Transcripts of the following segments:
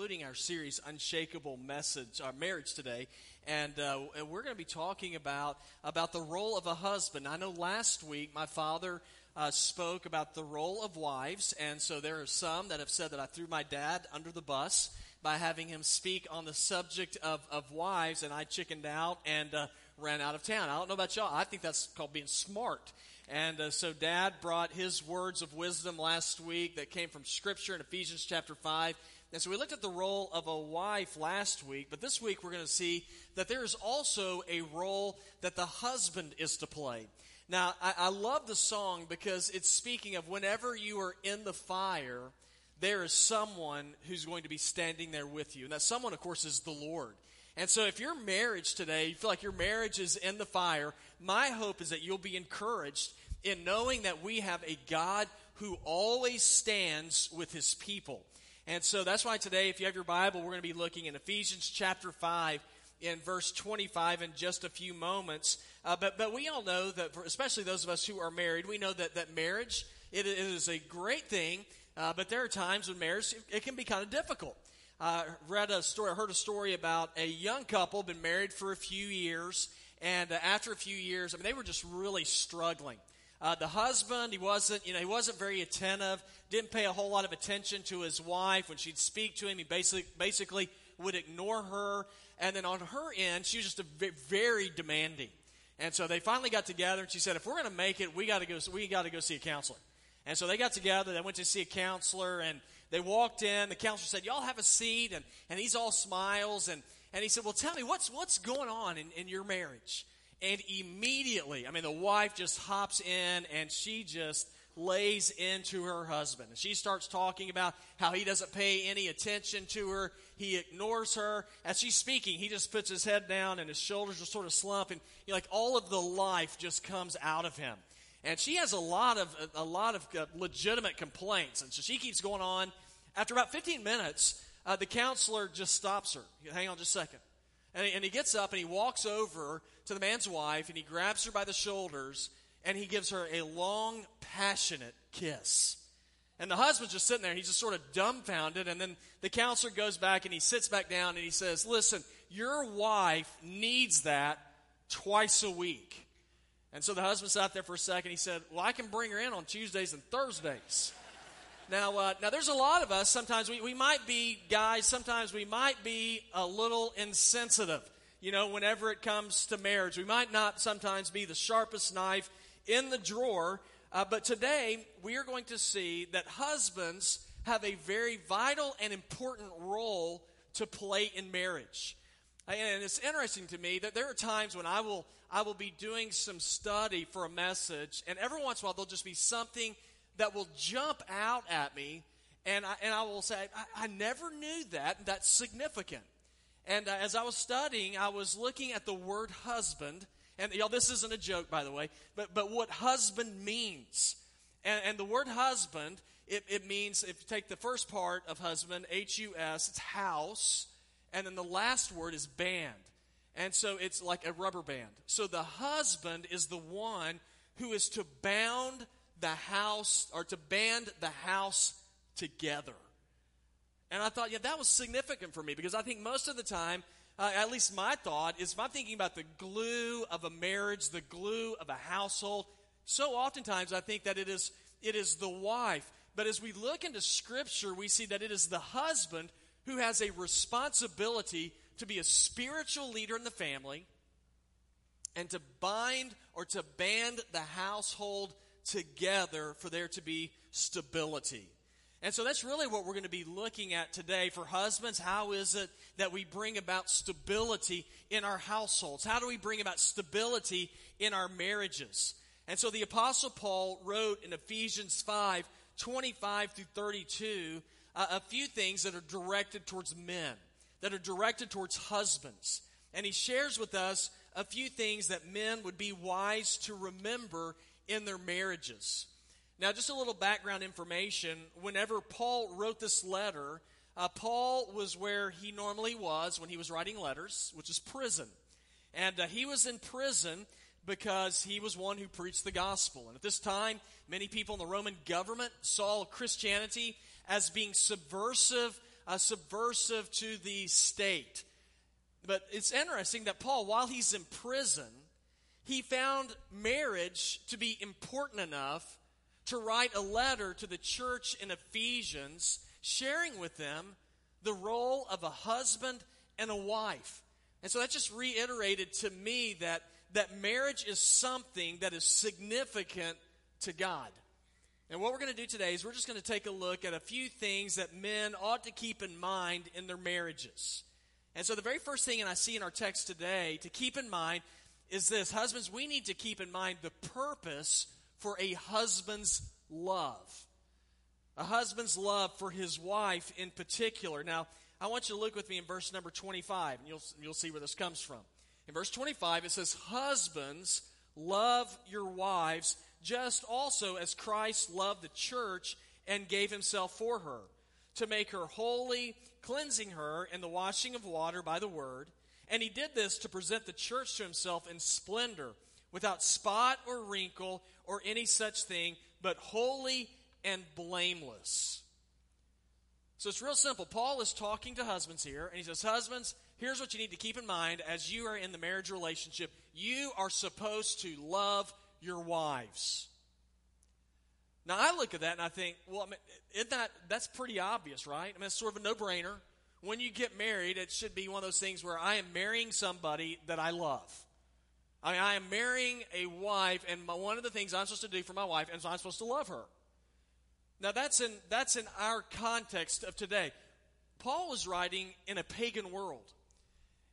concluding our series, Unshakable Message, our marriage today. And, uh, and we're going to be talking about, about the role of a husband. I know last week my father uh, spoke about the role of wives. And so there are some that have said that I threw my dad under the bus by having him speak on the subject of, of wives. And I chickened out and uh, ran out of town. I don't know about y'all. I think that's called being smart. And uh, so Dad brought his words of wisdom last week that came from Scripture in Ephesians chapter 5. And so we looked at the role of a wife last week, but this week we're going to see that there is also a role that the husband is to play. Now, I, I love the song because it's speaking of whenever you are in the fire, there is someone who's going to be standing there with you. And that someone, of course, is the Lord. And so if your marriage today, you feel like your marriage is in the fire, my hope is that you'll be encouraged in knowing that we have a God who always stands with his people. And so that's why today, if you have your Bible, we're going to be looking in Ephesians chapter 5 in verse 25 in just a few moments. Uh, but, but we all know that, for, especially those of us who are married, we know that, that marriage, it, it is a great thing, uh, but there are times when marriage, it, it can be kind of difficult. I uh, read a story, I heard a story about a young couple, been married for a few years, and uh, after a few years, I mean, they were just really struggling. Uh, the husband, he wasn't, you know, he wasn't very attentive, didn't pay a whole lot of attention to his wife. When she'd speak to him, he basically, basically would ignore her. And then on her end, she was just very demanding. And so they finally got together, and she said, "If we're going to make it, we got to go. We got to go see a counselor." And so they got together. They went to see a counselor, and they walked in. The counselor said, "Y'all have a seat," and and he's all smiles, and and he said, "Well, tell me what's what's going on in, in your marriage." And immediately, I mean, the wife just hops in and she just lays into her husband. And she starts talking about how he doesn't pay any attention to her. He ignores her. As she's speaking, he just puts his head down and his shoulders are sort of slump. And you know, like all of the life just comes out of him. And she has a lot of, a, a lot of uh, legitimate complaints. And so she keeps going on. After about 15 minutes, uh, the counselor just stops her. Hang on just a second. And he, and he gets up and he walks over to the man's wife and he grabs her by the shoulders and he gives her a long, passionate kiss. And the husband's just sitting there, he's just sort of dumbfounded. And then the counselor goes back and he sits back down and he says, Listen, your wife needs that twice a week. And so the husband sat there for a second. He said, Well, I can bring her in on Tuesdays and Thursdays. Now, uh, now there's a lot of us. Sometimes we, we might be guys. Sometimes we might be a little insensitive. You know, whenever it comes to marriage, we might not sometimes be the sharpest knife in the drawer. Uh, but today we are going to see that husbands have a very vital and important role to play in marriage. And it's interesting to me that there are times when I will I will be doing some study for a message, and every once in a while there'll just be something that will jump out at me, and I, and I will say, I, I never knew that. That's significant. And uh, as I was studying, I was looking at the word husband. And y'all, this isn't a joke, by the way, but, but what husband means. And, and the word husband, it, it means, if you take the first part of husband, H U S, it's house. And then the last word is band. And so it's like a rubber band. So the husband is the one who is to bound the house or to band the house together. And I thought, yeah, that was significant for me because I think most of the time, uh, at least my thought, is if I'm thinking about the glue of a marriage, the glue of a household, so oftentimes I think that it is, it is the wife. But as we look into Scripture, we see that it is the husband who has a responsibility to be a spiritual leader in the family and to bind or to band the household together for there to be stability. And so that's really what we're going to be looking at today for husbands. How is it that we bring about stability in our households? How do we bring about stability in our marriages? And so the Apostle Paul wrote in Ephesians 5 25 through 32 uh, a few things that are directed towards men, that are directed towards husbands. And he shares with us a few things that men would be wise to remember in their marriages. Now, just a little background information. Whenever Paul wrote this letter, uh, Paul was where he normally was when he was writing letters, which is prison. And uh, he was in prison because he was one who preached the gospel. And at this time, many people in the Roman government saw Christianity as being subversive uh, subversive to the state. But it's interesting that Paul, while he's in prison, he found marriage to be important enough to write a letter to the church in Ephesians, sharing with them the role of a husband and a wife. And so that just reiterated to me that, that marriage is something that is significant to God. And what we're going to do today is we're just going to take a look at a few things that men ought to keep in mind in their marriages. And so the very first thing, and I see in our text today, to keep in mind is this Husbands, we need to keep in mind the purpose for a husband's love. A husband's love for his wife in particular. Now, I want you to look with me in verse number 25, and you'll, you'll see where this comes from. In verse 25, it says, Husbands, love your wives, just also as Christ loved the church and gave himself for her, to make her holy, cleansing her in the washing of water by the word. And he did this to present the church to himself in splendor without spot or wrinkle or any such thing, but holy and blameless. So it's real simple. Paul is talking to husbands here, and he says, Husbands, here's what you need to keep in mind as you are in the marriage relationship. You are supposed to love your wives. Now, I look at that and I think, well, I mean, isn't that, that's pretty obvious, right? I mean, it's sort of a no brainer. When you get married, it should be one of those things where I am marrying somebody that I love. I, mean, I am marrying a wife, and my, one of the things I'm supposed to do for my wife is I'm supposed to love her. Now, that's in, that's in our context of today. Paul is writing in a pagan world.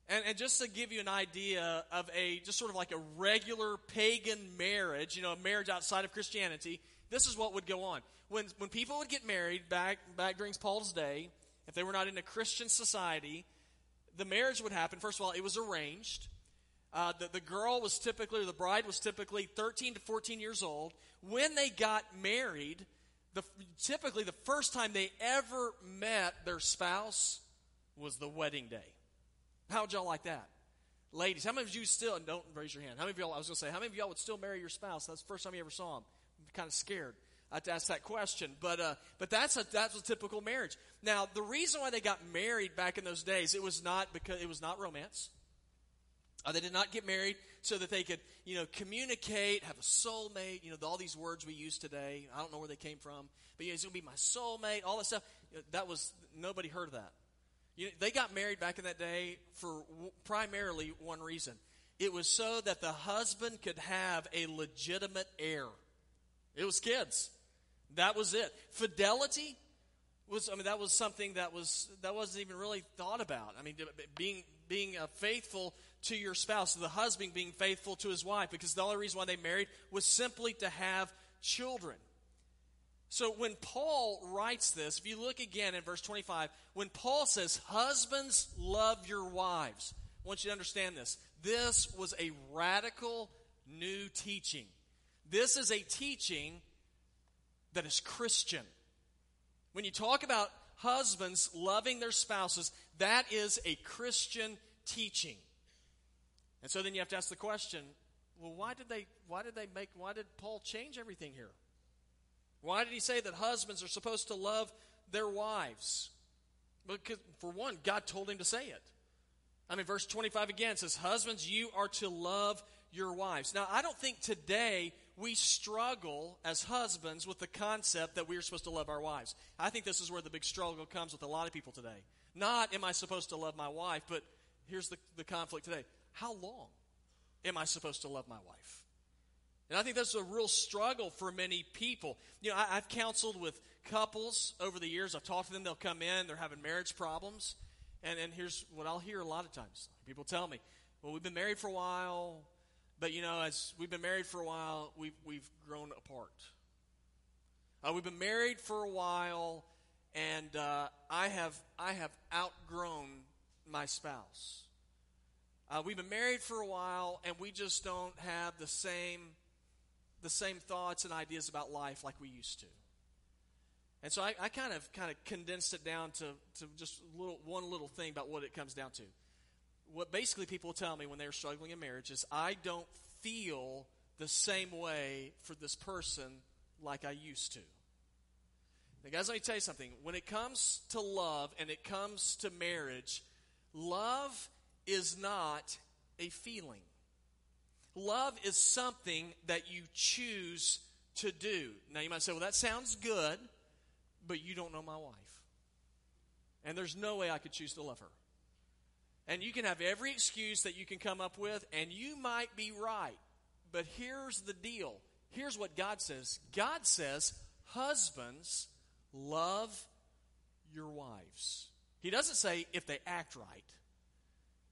And, and, just to give you an idea of a, just sort of like a regular pagan marriage, you know, a marriage outside of Christianity, this is what would go on. When, when people would get married back, back during Paul's day, if they were not in a Christian society, the marriage would happen. First of all, it was arranged. Uh, the, the girl was typically, the bride was typically 13 to 14 years old. When they got married, the, typically the first time they ever met their spouse was the wedding day. How would y'all like that? Ladies, how many of you still, don't raise your hand, how many of y'all, I was going to say, how many of y'all would still marry your spouse? That's the first time you ever saw him. I'm kind of scared uh, to ask that question. But, uh, but that's, a, that's a typical marriage. Now, the reason why they got married back in those days, it was not because, it was not romance. Uh, they did not get married so that they could, you know, communicate, have a soulmate, you know, all these words we use today. I don't know where they came from, but you know, he's going to be my soulmate, all that stuff. That was, nobody heard of that. You know, they got married back in that day for w- primarily one reason. It was so that the husband could have a legitimate heir. It was kids. That was it. Fidelity was, I mean, that was something that was, that wasn't even really thought about. I mean, being, being uh, faithful to your spouse, the husband being faithful to his wife, because the only reason why they married was simply to have children. So when Paul writes this, if you look again in verse 25, when Paul says, Husbands, love your wives, I want you to understand this. This was a radical new teaching. This is a teaching that is Christian. When you talk about husbands loving their spouses, that is a Christian teaching. And so then you have to ask the question, well, why did they why did they make why did Paul change everything here? Why did he say that husbands are supposed to love their wives? Because for one, God told him to say it. I mean, verse 25 again says, Husbands, you are to love your wives. Now, I don't think today we struggle as husbands with the concept that we are supposed to love our wives. I think this is where the big struggle comes with a lot of people today. Not, am I supposed to love my wife, but here's the, the conflict today. How long am I supposed to love my wife? And I think that's a real struggle for many people. You know, I, have counseled with couples over the years. I've talked to them. They'll come in, they're having marriage problems. And, and here's what I'll hear a lot of times people tell me, well, we've been married for a while, but you know, as we've been married for a while, we've, we've grown apart. Uh, we've been married for a while, and uh, I, have, I have outgrown my spouse. Uh, we've been married for a while, and we just don't have the same the same thoughts and ideas about life like we used to. And so I, I kind of kind of condensed it down to, to just little, one little thing about what it comes down to. What basically people tell me when they're struggling in marriage is I don't feel the same way for this person like I used to. Now, guys, let me tell you something. When it comes to love and it comes to marriage, love is not a feeling. Love is something that you choose to do. Now, you might say, well, that sounds good, but you don't know my wife. And there's no way I could choose to love her. And you can have every excuse that you can come up with, and you might be right. But here's the deal here's what God says God says, Husbands, love your wives. He doesn't say if they act right,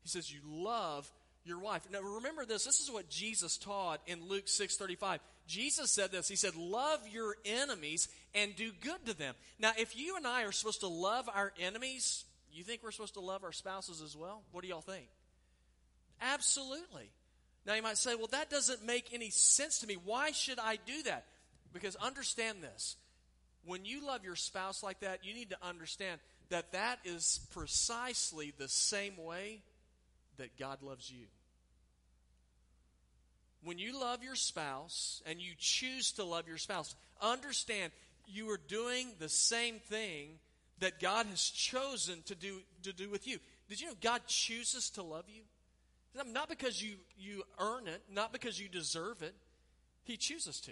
He says, You love your wife. Now remember this, this is what Jesus taught in Luke 6:35. Jesus said this. He said, "Love your enemies and do good to them." Now, if you and I are supposed to love our enemies, you think we're supposed to love our spouses as well? What do y'all think? Absolutely. Now you might say, "Well, that doesn't make any sense to me. Why should I do that?" Because understand this. When you love your spouse like that, you need to understand that that is precisely the same way that God loves you. When you love your spouse and you choose to love your spouse, understand you are doing the same thing that God has chosen to do, to do with you. Did you know God chooses to love you? Not because you, you earn it, not because you deserve it. He chooses to.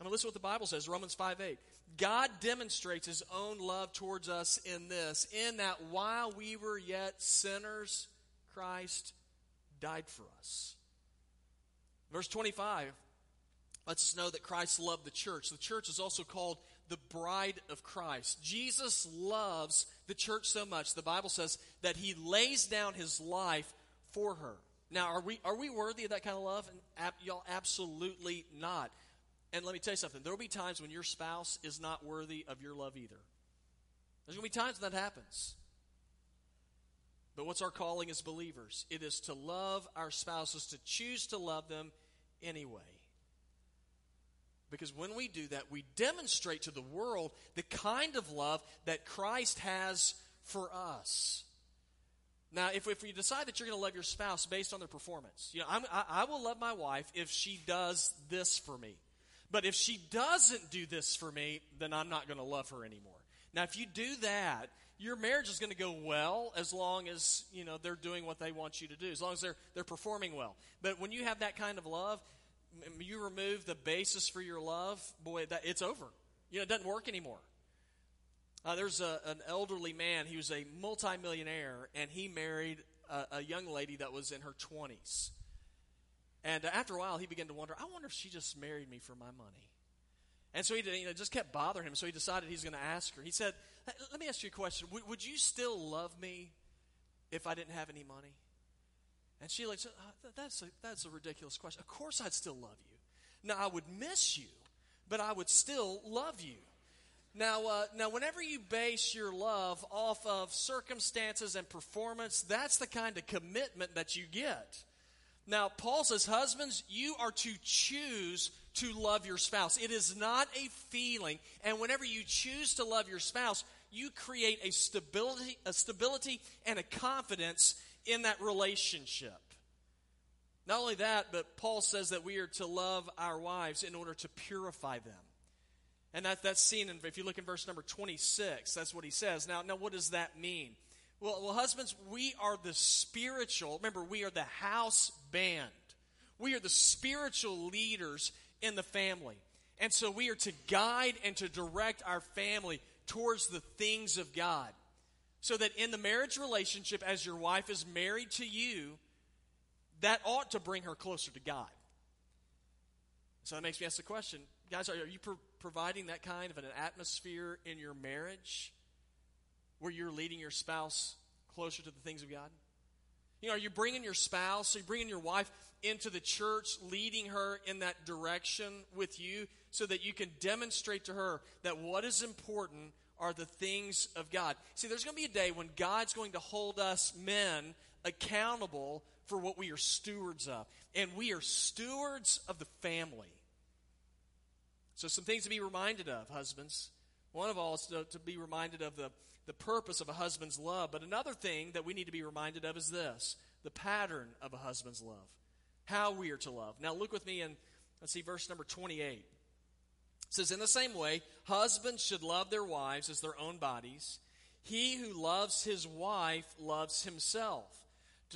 I mean, listen to what the Bible says, Romans 5 8. God demonstrates his own love towards us in this, in that while we were yet sinners, Christ died for us. Verse 25 lets us know that Christ loved the church. The church is also called the bride of Christ. Jesus loves the church so much, the Bible says, that he lays down his life for her. Now, are we, are we worthy of that kind of love? And y'all, absolutely not. And let me tell you something there will be times when your spouse is not worthy of your love either. There's going to be times when that happens. But what's our calling as believers? It is to love our spouses, to choose to love them anyway. Because when we do that, we demonstrate to the world the kind of love that Christ has for us. Now, if, if you decide that you're going to love your spouse based on their performance, you know, I, I will love my wife if she does this for me. But if she doesn't do this for me, then I'm not going to love her anymore. Now, if you do that, your marriage is going to go well as long as you know they're doing what they want you to do, as long as they're they're performing well. But when you have that kind of love, you remove the basis for your love, boy, that it's over. You know, it doesn't work anymore. Uh, there's a, an elderly man. He was a multimillionaire, and he married a, a young lady that was in her 20s. And after a while, he began to wonder, I wonder if she just married me for my money. And so he you know, just kept bothering him. So he decided he's going to ask her. He said, Let me ask you a question. Would, would you still love me if I didn't have any money? And she like, uh, that's a, that's a ridiculous question. Of course I'd still love you. Now, I would miss you, but I would still love you. Now, uh, now, whenever you base your love off of circumstances and performance, that's the kind of commitment that you get. Now, Paul says, Husbands, you are to choose to love your spouse. It is not a feeling. And whenever you choose to love your spouse, you create a stability, a stability and a confidence in that relationship. Not only that, but Paul says that we are to love our wives in order to purify them. And that, that's seen in, if you look in verse number 26, that's what he says. Now, now what does that mean? Well, well, husbands, we are the spiritual, remember, we are the house band. We are the spiritual leaders in the family. And so we are to guide and to direct our family towards the things of God. So that in the marriage relationship, as your wife is married to you, that ought to bring her closer to God. So that makes me ask the question guys, are, you pro- providing that kind of an atmosphere in your marriage where you're leading your spouse closer to the things of God? You know, are you bringing your spouse, are you bringing your wife into the church, leading her in that direction with you so that you can demonstrate to her that what is important are the things of God? See, there's going to be a day when God's going to hold us men accountable for what we are stewards of. And we are stewards of the family. So, some things to be reminded of, husbands. One of all is to, to be reminded of the the purpose of a husband's love. But another thing that we need to be reminded of is this the pattern of a husband's love, how we are to love. Now, look with me in, let's see, verse number 28. It says, In the same way, husbands should love their wives as their own bodies. He who loves his wife loves himself.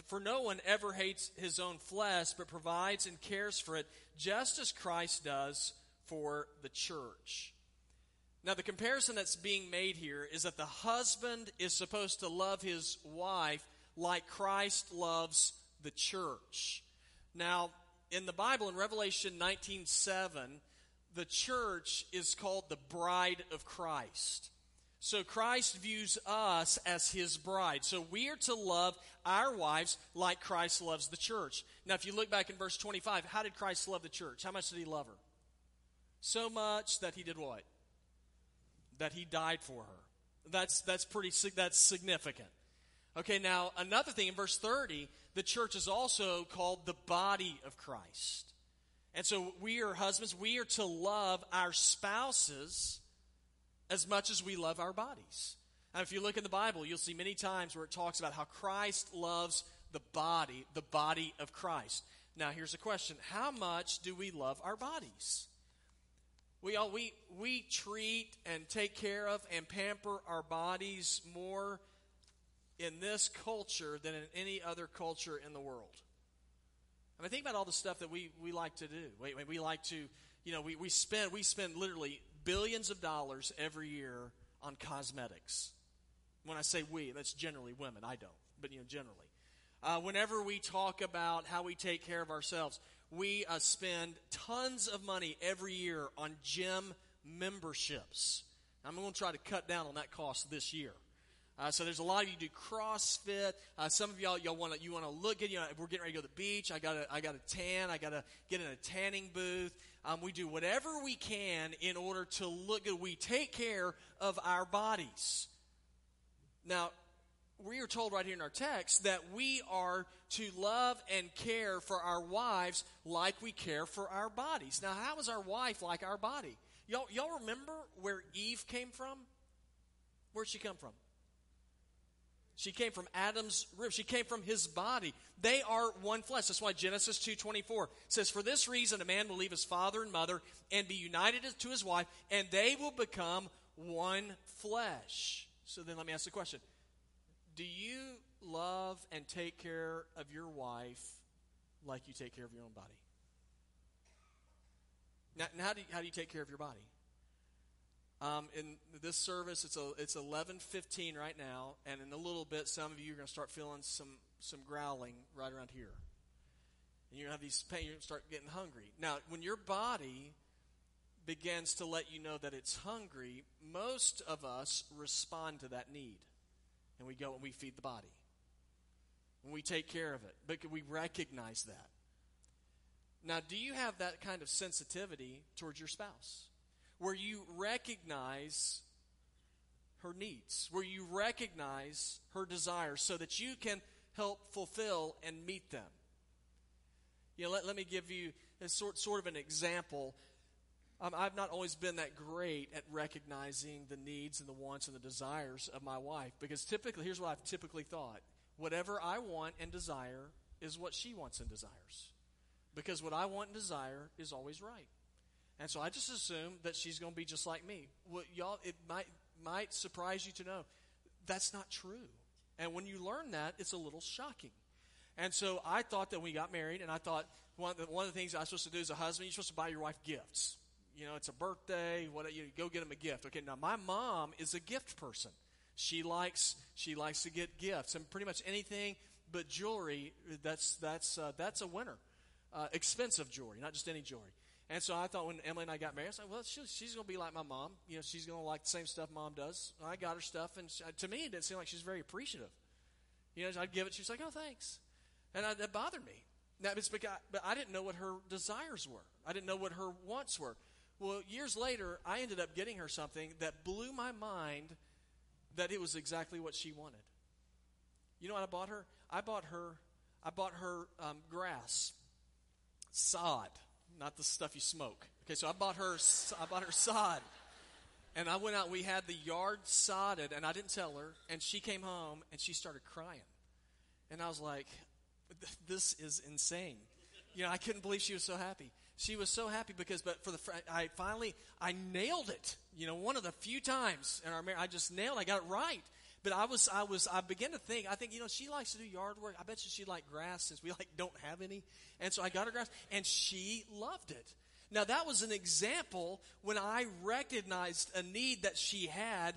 For no one ever hates his own flesh, but provides and cares for it, just as Christ does for the church. Now, the comparison that's being made here is that the husband is supposed to love his wife like Christ loves the church. Now, in the Bible, in Revelation 19 7, the church is called the bride of Christ. So Christ views us as his bride. So we are to love our wives like Christ loves the church. Now, if you look back in verse 25, how did Christ love the church? How much did he love her? So much that he did what? That he died for her. That's, that's pretty, that's significant. Okay, now another thing in verse 30, the church is also called the body of Christ. And so we are husbands, we are to love our spouses as much as we love our bodies. And if you look in the Bible, you'll see many times where it talks about how Christ loves the body, the body of Christ. Now, here's a question How much do we love our bodies? We, all, we, we treat and take care of and pamper our bodies more in this culture than in any other culture in the world. I mean, think about all the stuff that we, we like to do. We, like to, you know, we, we spend we spend literally billions of dollars every year on cosmetics. When I say we, that's generally women. I don't, but you know, generally. Uh, whenever we talk about how we take care of ourselves, we uh, spend tons of money every year on gym memberships. I'm going to try to cut down on that cost this year. Uh, so there's a lot of you do CrossFit. Uh, some of y'all y'all want to you want to look good. you know we're getting ready to go to the beach. I got a I got a tan. I got to get in a tanning booth. Um, we do whatever we can in order to look good. We take care of our bodies. Now, we are told right here in our text that we are to love and care for our wives like we care for our bodies. Now, how is our wife like our body? Y'all, y'all remember where Eve came from? Where'd she come from? She came from Adam's rib. She came from his body. They are one flesh. That's why Genesis 2:24 says, "For this reason a man will leave his father and mother and be united to his wife, and they will become one flesh." So then let me ask the question. Do you love and take care of your wife like you take care of your own body? Now, how, do you, how do you take care of your body? Um, in this service, it's a, it's eleven fifteen right now, and in a little bit, some of you are going to start feeling some some growling right around here, and you're going to have these pain. You're going to start getting hungry. Now, when your body begins to let you know that it's hungry, most of us respond to that need, and we go and we feed the body, and we take care of it. But we recognize that. Now, do you have that kind of sensitivity towards your spouse? Where you recognize her needs, where you recognize her desires so that you can help fulfill and meet them. You know, let, let me give you a sort, sort of an example. Um, I've not always been that great at recognizing the needs and the wants and the desires of my wife because typically, here's what I've typically thought whatever I want and desire is what she wants and desires. Because what I want and desire is always right. And so I just assume that she's going to be just like me. Well, y'all, it might might surprise you to know that's not true. And when you learn that, it's a little shocking. And so I thought that when we got married, and I thought one of the, one of the things I was supposed to do as a husband, you're supposed to buy your wife gifts. You know, it's a birthday. What you go get them a gift. Okay, now my mom is a gift person. She likes she likes to get gifts, and pretty much anything but jewelry. That's that's uh, that's a winner. Uh, expensive jewelry, not just any jewelry. And so I thought when Emily and I got married, I like, well, she, she's going to be like my mom. You know, she's going to like the same stuff mom does. I got her stuff, and she, to me, it didn't seem like she's very appreciative. You know, I'd give it, she's like, oh, thanks. And I, that bothered me. Now, it's because, but I didn't know what her desires were. I didn't know what her wants were. Well, years later, I ended up getting her something that blew my mind that it was exactly what she wanted. You know what I bought her? I bought her, I bought her um, grass, sod not the stuff you smoke. Okay, so I bought her, I bought her sod. And I went out, we had the yard sodded, and I didn't tell her. And she came home and she started crying. And I was like, this is insane. You know, I couldn't believe she was so happy. she was so happy because, but for the, I finally, I nailed it. You know, one of the few times in our marriage, I just nailed. I got it right. But I was, I was, I began to think. I think, you know, she likes to do yard work. I bet you she liked grass since we like don't have any. And so I got her grass, and she loved it. Now that was an example when I recognized a need that she had,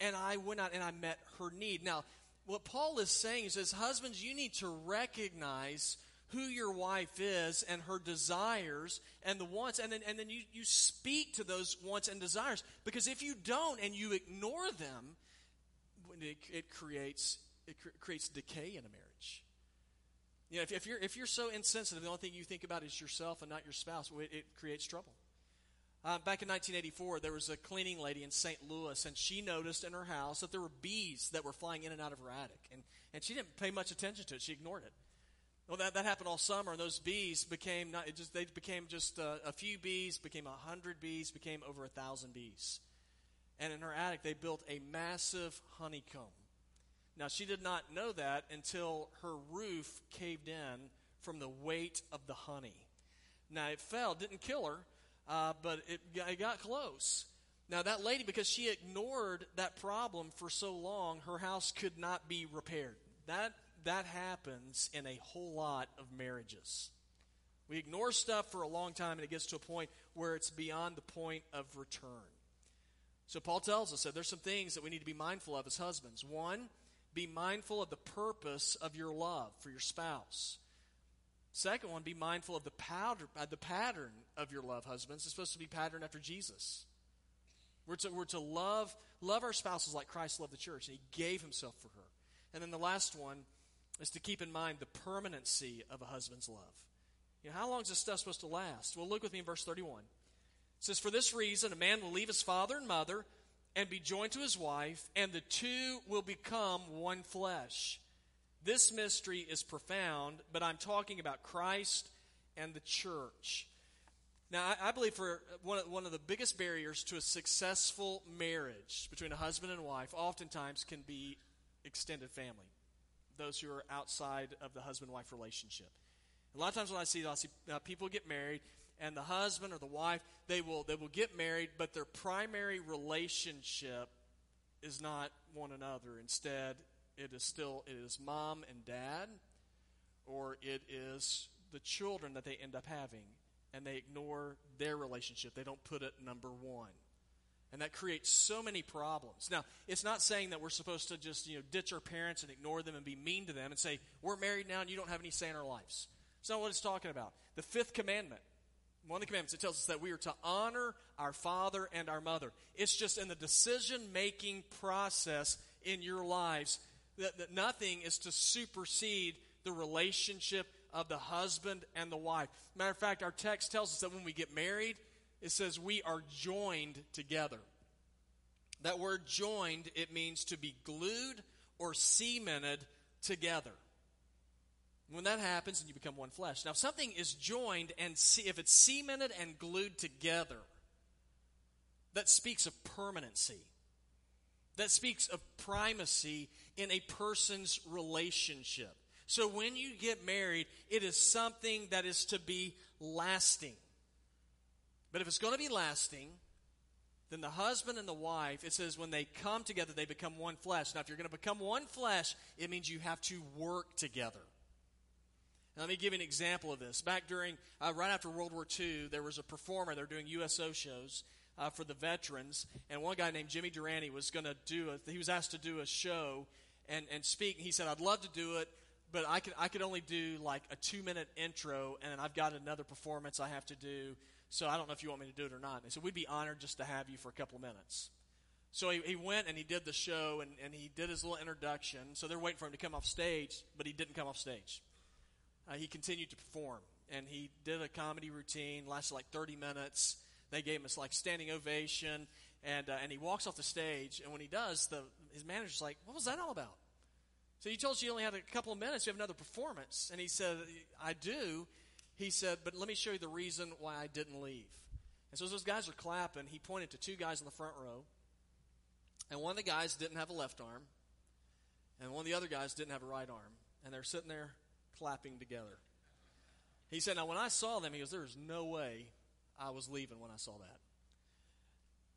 and I went out and I met her need. Now, what Paul is saying is, as husbands, you need to recognize who your wife is and her desires and the wants, and then, and then you, you speak to those wants and desires. Because if you don't and you ignore them, it, it creates it cr- creates decay in a marriage. You know, if, if, you're if you're so insensitive, the only thing you think about is yourself and not your spouse, it, it creates trouble. Uh, back in 1984, there was a cleaning lady in St. Louis, and she noticed in her house that there were bees that were flying in and out of her attic, and and she didn't pay much attention to it. She ignored it. Well, that, that happened all summer, and those bees became not, it just, they became just uh, a few bees, became a hundred bees, became over a thousand bees. And in her attic, they built a massive honeycomb. Now, she did not know that until her roof caved in from the weight of the honey. Now, it fell, didn't kill her, uh, but it, it got close. Now, that lady, because she ignored that problem for so long, her house could not be repaired. That that happens in a whole lot of marriages. We ignore stuff for a long time, and it gets to a point where it's beyond the point of return. So, Paul tells us that there's some things that we need to be mindful of as husbands. One, be mindful of the purpose of your love for your spouse. Second one, be mindful of the, powder, uh, the pattern of your love, husbands. It's supposed to be patterned after Jesus. We're to, we're to love, love our spouses like Christ loved the church, and he gave himself for her. And then the last one is to keep in mind the permanency of a husband's love. You know, how long is this stuff supposed to last? Well, look with me in verse 31. Says, For this reason, a man will leave his father and mother and be joined to his wife, and the two will become one flesh. This mystery is profound, but I'm talking about Christ and the church. Now, I, I believe for one of, one of the biggest barriers to a successful marriage between a husband and wife, oftentimes can be extended family those who are outside of the husband wife relationship. A lot of times when I see, I see uh, people get married, and the husband or the wife they will they will get married, but their primary relationship is not one another. Instead, it is still it is mom and dad, or it is the children that they end up having, and they ignore their relationship. They don't put it number one. And that creates so many problems. Now, it's not saying that we're supposed to just, you know, ditch our parents and ignore them and be mean to them and say, we're married now and you don't have any say in our lives. It's not what it's talking about. The fifth commandment, one of the commandments, it tells us that we are to honor our father and our mother. It's just in the decision making process in your lives that, that nothing is to supersede the relationship of the husband and the wife. Matter of fact, our text tells us that when we get married, it says we are joined together. That word joined, it means to be glued or cemented together. When that happens, and you become one flesh. Now, something is joined and see, if it's cemented and glued together, that speaks of permanency. That speaks of primacy in a person's relationship. So when you get married, it is something that is to be lasting. But if it's going to be lasting, then the husband and the wife, it says when they come together, they become one flesh. Now, if you're going to become one flesh, it means you have to work together. Let me give you an example of this. Back during, uh, right after World War II, there was a performer, they're doing USO shows uh, for the veterans, and one guy named Jimmy Durante was going to do a, he was asked to do a show and, and speak. He said, I'd love to do it, but I could, I could only do like a two minute intro, and I've got another performance I have to do. So I don't know if you want me to do it or not. And they said, We'd be honored just to have you for a couple of minutes. So he, he went and he did the show and, and he did his little introduction. So they're waiting for him to come off stage, but he didn't come off stage. Uh, he continued to perform and he did a comedy routine, lasted like 30 minutes. They gave him this like standing ovation and, uh, and he walks off the stage. And when he does, the, his manager's like, What was that all about? So you told us you only had a couple of minutes, you have another performance. And he said, I do he said, But let me show you the reason why I didn't leave. And so as those guys are clapping, he pointed to two guys in the front row. And one of the guys didn't have a left arm, and one of the other guys didn't have a right arm. And they're sitting there clapping together. He said, Now, when I saw them, he goes, There's no way I was leaving when I saw that.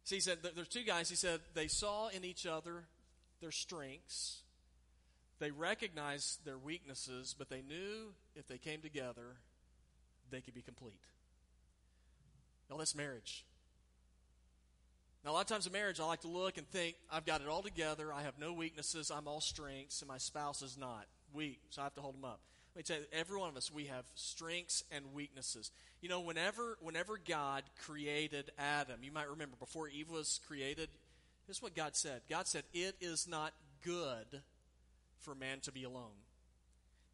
See, he said, There's two guys. He said, They saw in each other their strengths, they recognized their weaknesses, but they knew if they came together, they could be complete. Now, that's marriage. Now, a lot of times in marriage, I like to look and think, I've got it all together. I have no weaknesses. I'm all strengths, and my spouse is not weak, so I have to hold them up. Let me tell you, every one of us, we have strengths and weaknesses. You know, whenever, whenever God created Adam, you might remember before Eve was created, this is what God said God said, It is not good for man to be alone.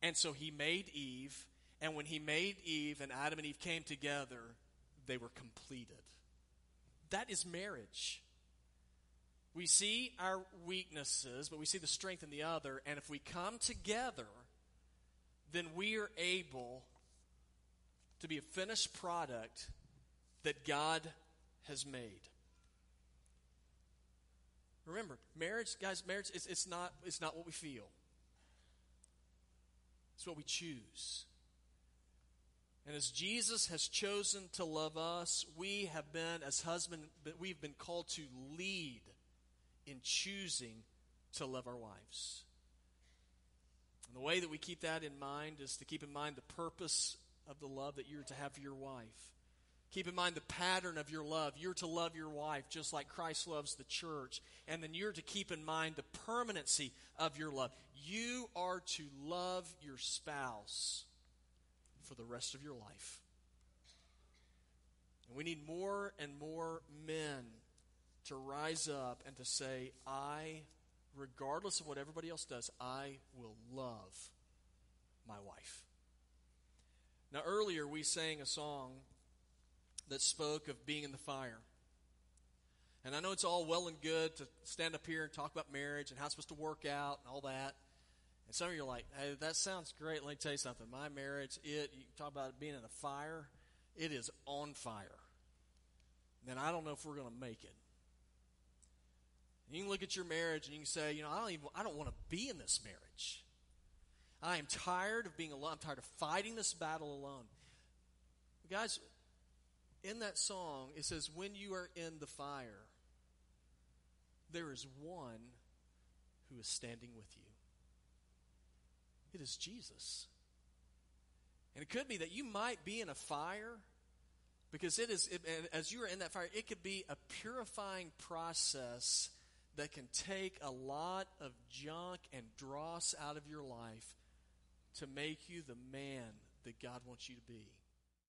And so he made Eve, and when he made Eve and Adam and Eve came together, they were completed. That is marriage. We see our weaknesses, but we see the strength in the other, and if we come together, then we are able to be a finished product that God has made. Remember, marriage, guys, marriage it's, it's not it's not what we feel. It's what we choose. And as Jesus has chosen to love us, we have been, as husband, we've been called to lead in choosing to love our wives. And the way that we keep that in mind is to keep in mind the purpose of the love that you're to have for your wife. Keep in mind the pattern of your love. You're to love your wife just like Christ loves the church. And then you're to keep in mind the permanency of your love. You are to love your spouse for the rest of your life. And we need more and more men to rise up and to say, I, regardless of what everybody else does, I will love my wife. Now, earlier we sang a song that spoke of being in the fire. And I know it's all well and good to stand up here and talk about marriage and how it's supposed to work out and all that. And some of you are like, hey, that sounds great. Let me tell you something. My marriage, it, you talk about it being in a fire, it is on fire. Then I don't know if we're going to make it. You can look at your marriage and you can say, you know, I don't even, I don't want to be in this marriage. I am tired of being alone. I'm tired of fighting this battle alone. Guys, in that song, it says, when you are in the fire, there is one who is standing with you. It is Jesus. And it could be that you might be in a fire because it is, it, as you are in that fire, it could be a purifying process that can take a lot of junk and dross out of your life to make you the man that God wants you to be.